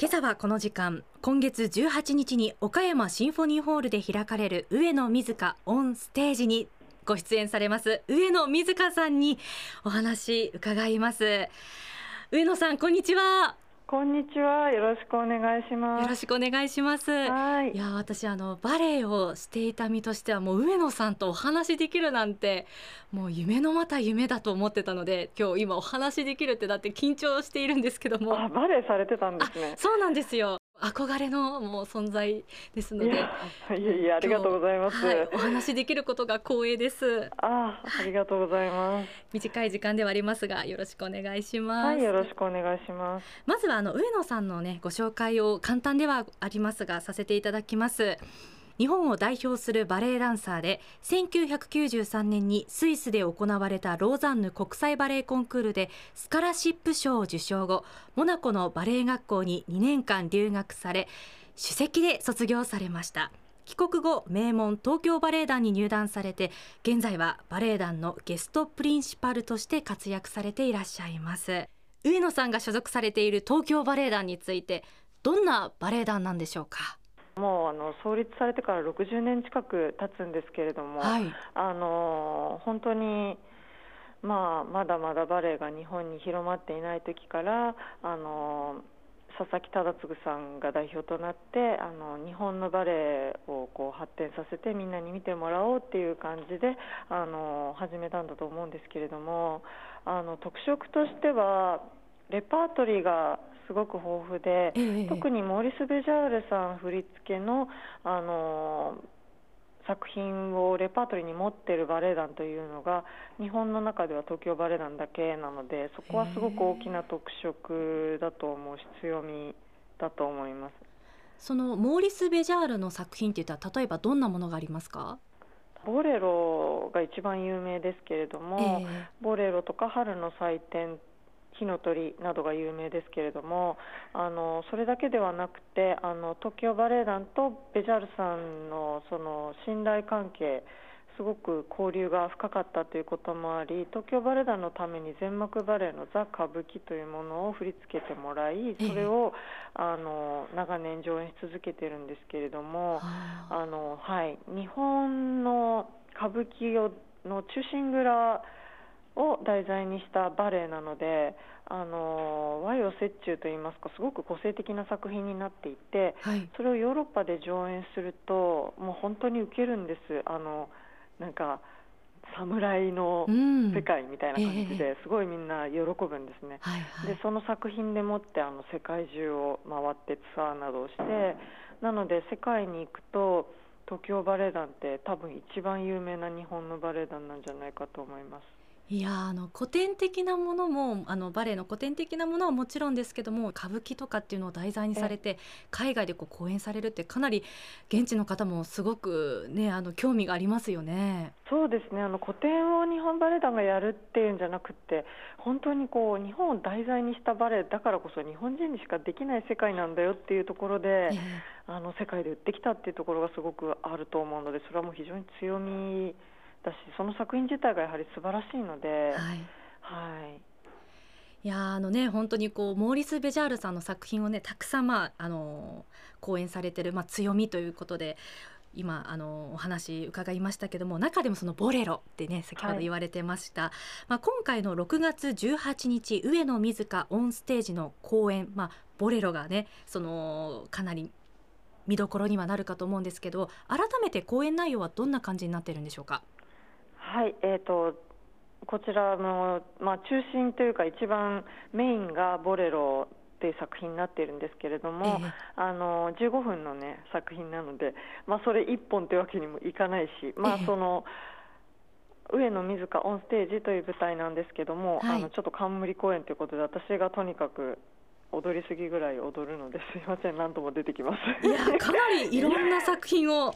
今朝はこの時間今月18日に岡山シンフォニーホールで開かれる上野水香オンステージにご出演されます。上野水香さんにお話伺います。上野さんこんにちは。こんにちは。よろしくお願いします。よろしくお願いします。はい。いや私あのバレエをしていた身としてはもう上野さんとお話できるなんてもう夢のまた夢だと思ってたので今日今お話できるってだって緊張しているんですけども。あバレエされてたんですね。そうなんですよ。憧れのもう存在ですので。いやいやありがとうございます、はい、お話できることが光栄です。あありがとうございます。短い時間ではありますがよろしくお願いします。はいよろしくお願いします。まずはあの上野さんのねご紹介を簡単ではありますがさせていただきます。日本を代表するバレエダンサーで1993年にスイスで行われたローザンヌ国際バレエコンクールでスカラシップ賞を受賞後モナコのバレエ学校に2年間留学され首席で卒業されました。帰国後名門東京バレエ団に入団されて現在はバレエ団のゲストプリンシパルとして活躍されていらっしゃいます。上野さんが所属されている東京バレエ団についてどんなバレエ団なんでしょうか？もうあの創立されてから60年近く経つんですけれども、はい、あの本当に、まあ、まだまだバレエが日本に広まっていない時からあの佐々木忠次さんが代表となってあの日本のバレエをこう発展させてみんなに見てもらおうっていう感じであの始めたんだと思うんですけれどもあの特色としてはレパートリーがすごく豊富で、ええ、特にモーリス・ベジャールさん振り付けの、あの作品をレパートリーに持っているバレエ団というのが日本の中では東京バレエ団だけなのでそこはすごく大きな特色だと思うし強みだと思います。そのモーリス・ベジャールの作品っていったら例えばどんなものがありますか？ボレロが一番有名ですけれども、えー、ボレロとか春の祭典火の鳥などが有名ですけれどもあのそれだけではなくてあの東京バレエ団とベジャールさんのその信頼関係すごく交流が深かったということもあり東京バレエ団のために全幕バレエのザ・歌舞伎というものを振り付けてもらいそれを、あの長年上演し続けているんですけれどもあの、はい、日本の歌舞伎をの中心蔵を題材にしたバレエなのであの和洋折衷といいますかすごく個性的な作品になっていて、はい、それをヨーロッパで上演するともう本当に受けるんです。あのなんか侍の世界みたいな感じで、すごいみんな喜ぶんですね、はいはい、でその作品でもってあの世界中を回ってツアーなどをして、なので世界に行くと東京バレエ団って多分一番有名な日本のバレエ団なんじゃないかと思います。いやあの古典的なものもあのバレエの古典的なものはもちろんですけども歌舞伎とかっていうのを題材にされて海外でこう公演されるってかなり現地の方もすごくねあの興味がありますよね。そうですねあの古典を日本バレエ団がやるっていうんじゃなくて本当にこう日本を題材にしたバレエだからこそ日本人にしかできない世界なんだよっていうところで、えー、あの世界で売ってきたっていうところがすごくあると思うのでそれはもう非常に強みだしその作品自体がやはり素晴らしいので、はい、はい、いやあのね本当にこうモーリス・ベジャールさんの作品をねたくさん、まあ、あの講演されてる、まあ、強みということで今あのお話伺いましたけども中でもそのボレロってね先ほど言われてました、はい、まあ、今回の6月18日上野水香オンステージの公演、まあ、ボレロがねそのかなり見どころにはなるかと思うんですけど改めて公演内容はどんな感じになってるんでしょうか？はい、えーと、こちらの、まあ、中心というか一番メインが「ボレロ」っていう作品になっているんですけれども、えー、あの15分の、ね、作品なので、まあ、それ1本というわけにもいかないし、まあ、その、えー、上野水香オンステージという舞台なんですけども、はい、あのちょっと冠公演ということで私がとにかく踊りすぎぐらい踊るのですいません何度も出てきます。いやかなりいろんな作品を、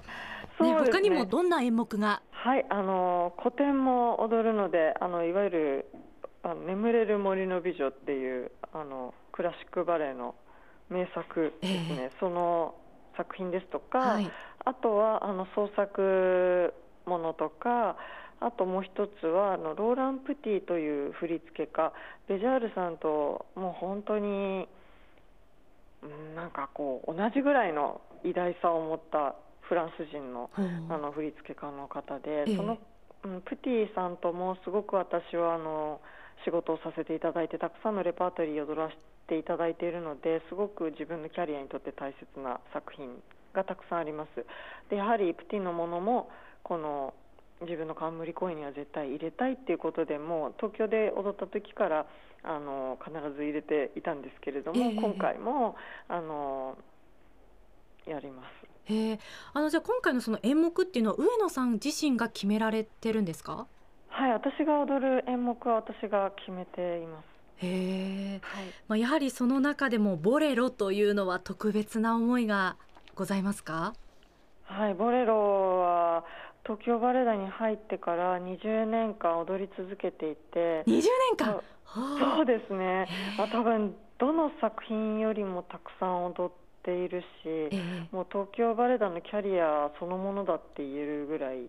ね、ね、他にもどんな演目が？はいあの古典も踊るのであのいわゆるあの眠れる森の美女っていうあのクラシックバレエの名作ですね、えー、その作品ですとか、はい、あとはあの創作ものとかあともう一つはあのローラン・プティという振付家ベジャールさんともう本当にかこう同じぐらいの偉大さを持ったフランス人のあの振付家の方で、その、うん、プティさんともすごく私はあの仕事をさせていただいてたくさんのレパートリーを踊らせていただいているのですごく自分のキャリアにとって大切な作品がたくさんあります。でやはりプティのものもこの自分の冠公演には絶対入れたいっていうことでも東京で踊った時からあの必ず入れていたんですけれども、えー、今回もあのやります。へあのじゃあ今回のその演目っていうのは上野さん自身が決められてるんですか？はい私が踊る演目は私が決めています。へえ、はい、まあ、やはりその中でもボレロというのは特別な思いがございますか？はいボレロは東京バレエ団に入ってから20年間踊り続けていて。20年間？そう。ですね、まあ、多分どの作品よりもたくさん踊っているし、もう東京バレエ団のキャリアそのものだって言えるぐらい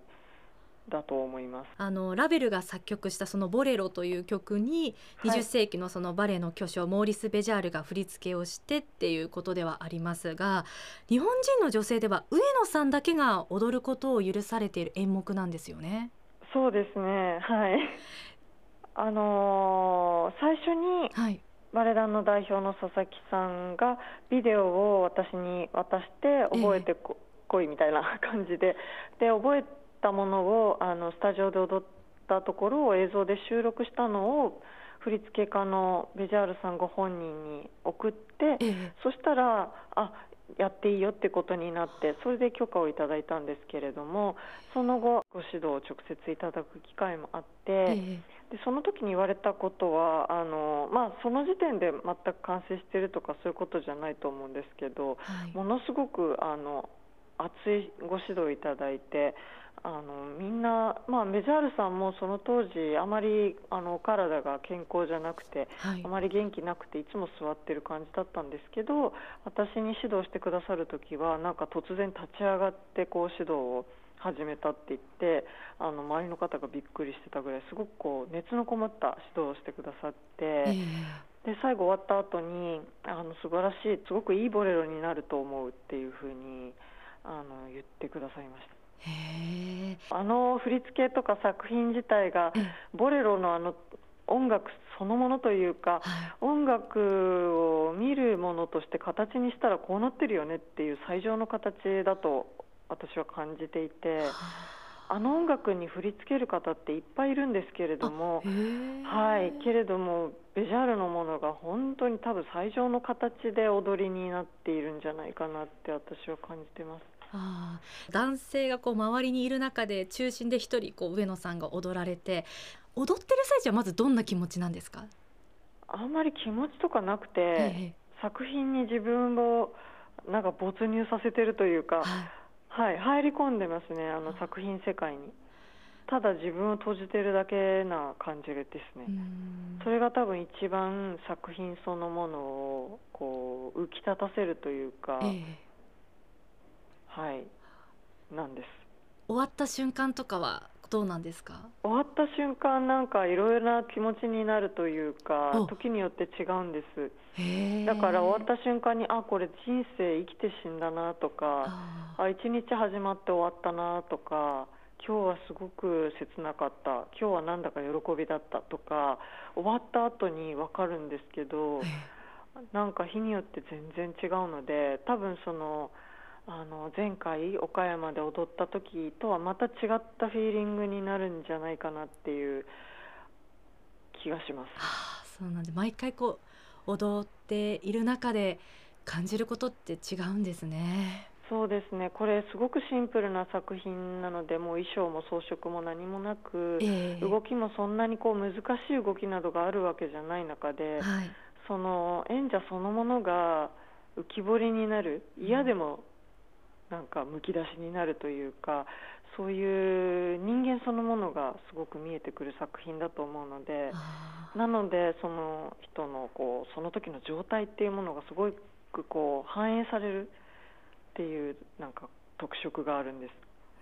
だと思います。あのラベルが作曲したその「ボレロ」という曲に20世紀のそのバレエの巨匠、はい、モーリス・ベジャールが振り付けをしてっていうことではありますが日本人の女性では上野さんだけが踊ることを許されている演目なんですよね。そうですね。はい。あのー、最初に、はい。バレエ団の代表の佐々木さんがビデオを私に渡して覚えてこ, いみたいな感じで。で覚えたものをあのスタジオで踊ったところを映像で収録したのを振付家のベジャールさんご本人に送って、ええ、そしたらあやっていいよってことになってそれで許可をいただいたんですけれどもその後ご指導を直接いただく機会もあって、え、でその時に言われたことはあの、まあ、その時点で全く完成しているとかそういうことじゃないと思うんですけど、はい、ものすごくあの熱いご指導いただいてあのみんな、まあ、メジャールさんもその当時あまりあの体が健康じゃなくて、はい、あまり元気なくていつも座ってる感じだったんですけど私に指導してくださる時はなんか突然立ち上がってこう指導を始めたって言ってあの周りの方がびっくりしてたぐらいすごくこう熱のこもった指導をしてくださって。えー、で最後終わった後にあの素晴らしいすごくいいボレロになると思うっていうふうにあの言ってくださいました。あの振り付けとか作品自体がボレロのあの音楽そのものというか、音楽を見るものとして形にしたらこうなってるよねっていう最上の形だと私は感じていて。あの音楽に振り付ける方っていっぱいいるんですけれども、はい、けれどもベジャールのものが本当に多分最上の形で踊りになっているんじゃないかなって私は感じてます。あ男性がこう周りにいる中で中心で一人こう上野さんが踊られて踊ってる最中はまずどんな気持ちなんですか？あんまり気持ちとかなくて、ええ、作品に自分をなんか没入させてるというか、はい、はい、入り込んでますねあの作品世界に。ただ自分を閉じてるだけな感じですね。それが多分一番作品そのものをこう浮き立たせるというか、えはい。なんです。終わった瞬間とかはどうなんですか？終わった瞬間なんかいろいろな気持ちになるというか時によって違うんです。だから終わった瞬間にあこれ人生生きて死んだなとかあ一日始まって終わったなとか今日はすごく切なかった今日はなんだか喜びだったとか終わった後に分かるんですけどなんか日によって全然違うので多分そのあの前回岡山で踊った時とはまた違ったフィーリングになるんじゃないかなっていう気がします。はあ、そうなんで毎回こう踊っている中で感じることって違うんですね。そうですねこれすごくシンプルな作品なのでもう衣装も装飾も何もなく、えー、動きもそんなにこう難しい動きなどがあるわけじゃない中で、はい、その演者そのものが浮き彫りになる嫌でもなんかむき出しになるというかそういう人間そのものがすごく見えてくる作品だと思うのでなのでその人のこうその時の状態っていうものがすごくこう反映されるっていうなんか特色があるんです。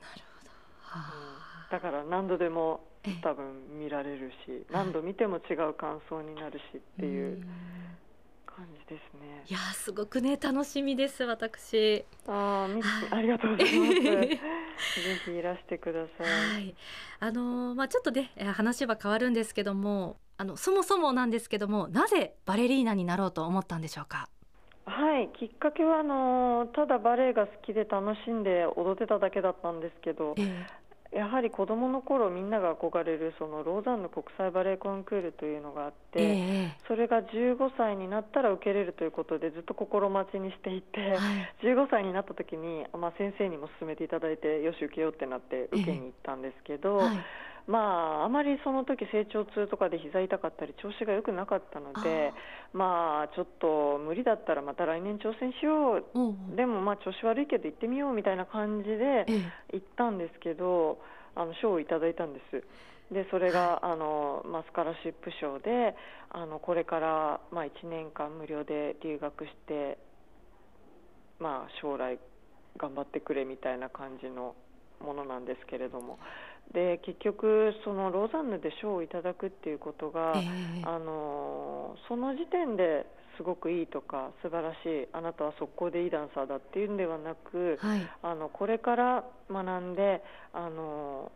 なるほど、はあ、だから何度でも多分見られるし何度見ても違う感想になるしっていう感じですね。いやすごくね楽しみです私。ああ、ありがとうございます。ぜひいらしてください。はい、あのまあちょっとね話は変わるんですけども、あのそもそもなんですけども、なぜバレリーナになろうと思ったんでしょうか？はい、きっかけはあのただバレエが好きで楽しんで踊ってただけだったんですけど、えーやはり子どもの頃みんなが憧れるそのローザンヌ国際バレエコンクールというのがあって、えー、それが15歳になったら受けれるということでずっと心待ちにしていて、はい、15歳になった時に、まあ、先生にも勧めていただいてよし受けようってなって受けに行ったんですけど、えーはいまあ、あまりその時成長痛とかで膝痛かったり調子が良くなかったのでまあちょっと無理だったらまた来年挑戦しよう、うん、でもまあ調子悪いけど行ってみようみたいな感じで行ったんですけど、あの賞をいただいたんです。でそれが、あのマスカラシップ賞であのこれから、まあ、1年間無料で留学して、まあ、将来頑張ってくれみたいな感じのものなんですけれどもで結局そのローザンヌで賞をいただくっていうことが、えー、あのその時点ですごくいいとか素晴らしいあなたは速攻でいいダンサーだっていうんではなく、はい、あのこれから学んであの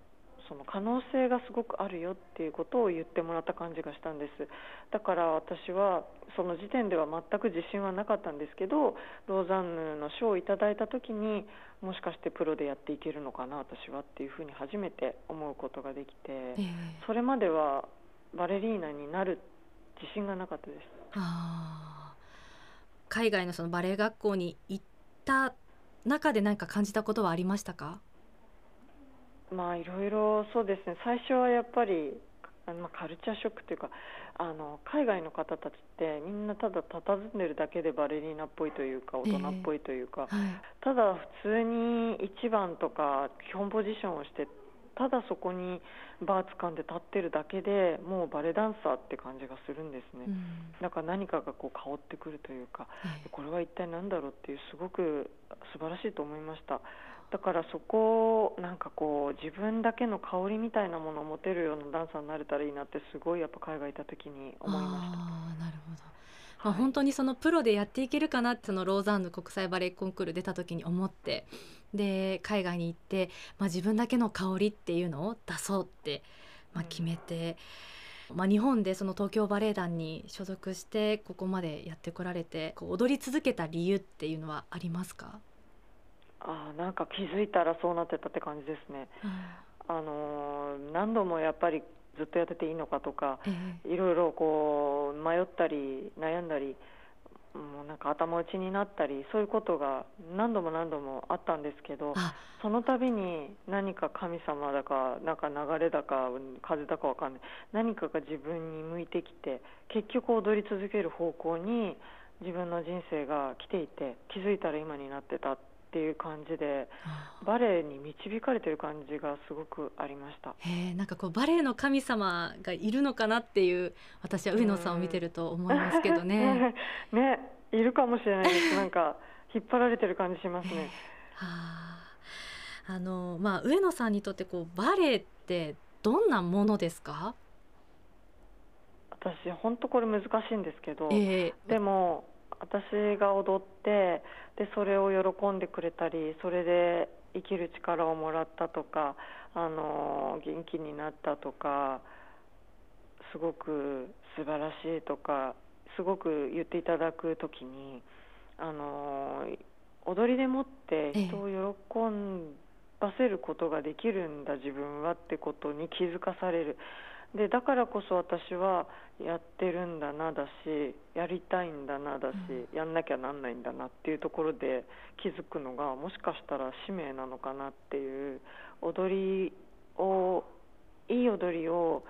その可能性がすごくあるよっていうことを言ってもらった感じがしたんです。だから私はその時点では全く自信はなかったんですけどローザンヌの賞をいただいた時にもしかしてプロでやっていけるのかな私はっていうふうに初めて思うことができて、えー、それまではバレリーナになる自信がなかったです。海外のそのバレエ学校に行った中で何か感じたことはありましたか？まあいろいろそうですね。最初はやっぱりあのまあカルチャーショックというかあの海外の方たちってみんなただ佇んでるだけでバレリーナっぽいというか大人っぽいというか、えーはい、ただ普通に1番とか基本ポジションをしてただそこにバー掴んで立ってるだけでもうバレダンサーって感じがするんですね、うん、だから何かがこう香ってくるというか、えー、これは一体何だろうっていうすごく素晴らしいと思いましただからそこをなんかこう自分だけの香りみたいなものを持てるようなダンサーになれたらいいなってすごいやっぱ海外行った時に思いました。あなるほど。まあ、本当にそのプロでやっていけるかなってそのローザンヌ国際バレエコンクール出た時に思ってで海外に行って、まあ、自分だけの香りっていうのを出そうって、まあ、決めて、うん、まあ、日本でその東京バレエ団に所属してここまでやってこられてこう踊り続けた理由っていうのはありますか？あなんか気づいたらそうなってたって感じですね。うん、あの何度もやっぱりずっとやってていいのかとか、えー、いろいろこう迷ったり悩んだりもうなんか頭打ちになったりそういうことが何度も何度もあったんですけどその度に何か神様だかなんか流れだか風だかわかんない。何かが自分に向いてきて結局踊り続ける方向に自分の人生が来ていて気づいたら今になってたっていう感じでバレエに導かれてる感じがすごくありました。へなんかこうバレエの神様がいるのかなっていう私は上野さんを見てると思いますけどね。ねいるかもしれないです。なんか引っ張られてる感じしますね。はあ、あのまあ上野さんにとってこうバレエってどんなものですか？私本当これ難しいんですけど、えー、でも私が踊ってでそれを喜んでくれたりそれで生きる力をもらったとかあの元気になったとかすごく素晴らしいとかすごく言っていただく時にあの踊りでもって人を喜ばせることができるんだ自分はってことに気づかされる。でだからこそ私はやってるんだなだしやりたいんだなだし、うん、やんなきゃなんないんだなっていうところで気づくのがもしかしたら使命なのかなっていう踊りをいい踊りを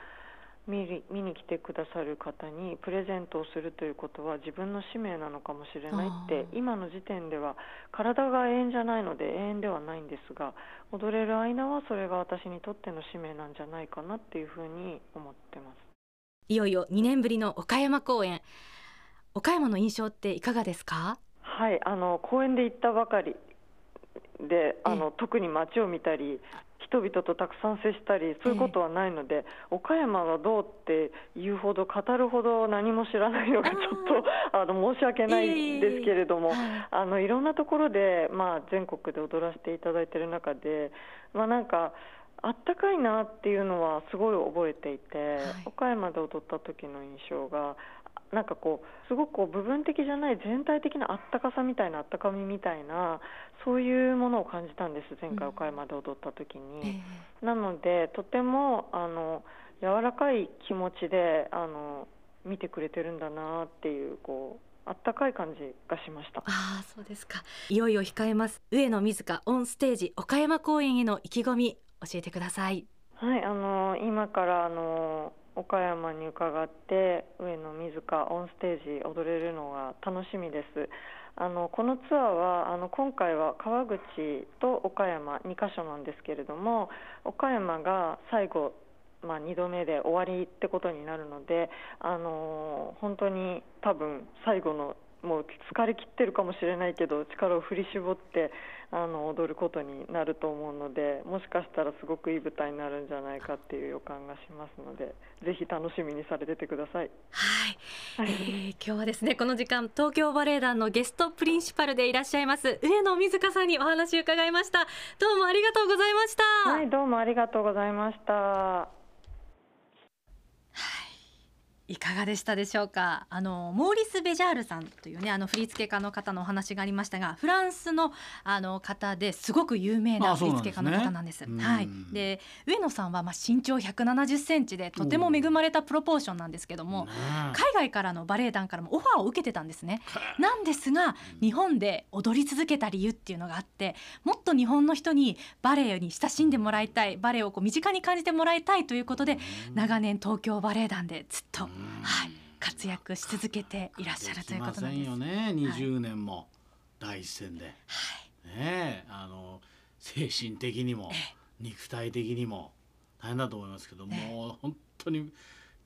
見見に来てくださる方にプレゼントをするということは自分の使命なのかもしれないって今の時点では体が永遠じゃないので永遠ではないんですが踊れる間はそれが私にとっての使命なんじゃないかなっていうふうに思ってます。いよいよ2年ぶりの岡山公演。岡山の印象っていかがですか？はいあの公演で行ったばかりであの特に街を見たり人々とたくさん接したりそういうことはないので、えー、岡山がどうっていうほど語るほど何も知らないのがちょっと あの申し訳ないですけれども、えー、あのいろんなところで、まあ、全国で踊らせていただいている中で、まあ、なんかあったかいなっていうのはすごい覚えていて、はい、岡山で踊った時の印象がなんかこうすごくこう部分的じゃない全体的なあったかさみたいなあったかみみたいなそういうものを感じたんです前回岡山で踊った時に、うん。えー、なのでとてもあの柔らかい気持ちであの見てくれてるんだなっていうこうあったかい感じがしました。ああそうですか。いよいよ控えます。上野水香オンステージ岡山公演への意気込み教えてください。はいあの今からあの岡山に伺って上野水香オンステージ踊れるのが楽しみです。あのこのツアーはあの今回は川口と岡山2カ所なんですけれども岡山が最後、まあ、2度目で終わりってことになるのであの本当に多分最後のもう疲れ切ってるかもしれないけど力を振り絞ってあの踊ることになると思うのでもしかしたらすごくいい舞台になるんじゃないかっていう予感がしますのでぜひ楽しみにされててください。はい、えー、今日はですねこの時間東京バレエ団のゲストプリンシパルでいらっしゃいます上野水香さんにお話を伺いました。どうもありがとうございました。はいどうもありがとうございましたいかがでしたでしょうか？あのモーリス・ベジャールさんというねあの振付家の方のお話がありましたがフランスのあの方ですごく有名な振付家の方なんです。ではい。で上野さんはまあ身長170センチでとても恵まれたプロポーションなんですけども、海外からのバレエ団からもオファーを受けてたんですね。なんですが日本で踊り続けた理由っていうのがあってもっと日本の人にバレエに親しんでもらいたいバレエをこう身近に感じてもらいたいということで長年東京バレエ団でずっとはい、活躍し続けていらっしゃるということなんです。よね、20年も第一線で、はい、ねあの精神的にも肉体的にも大変だと思いますけども、う本当に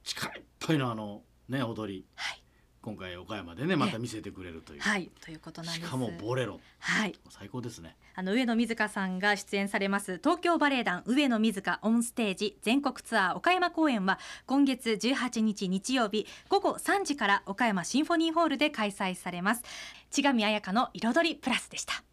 力いっぱいのあのね踊り、はい、今回岡山でねまた見せてくれるという、はいということなんです。しかもボレロ。はい。最高ですね。あの上野水香さんが出演されます東京バレエ団上野水香オンステージ全国ツアー岡山公演は今月18日日曜日午後3時から岡山シンフォニーホールで開催されます。千上彩香の彩りプラスでした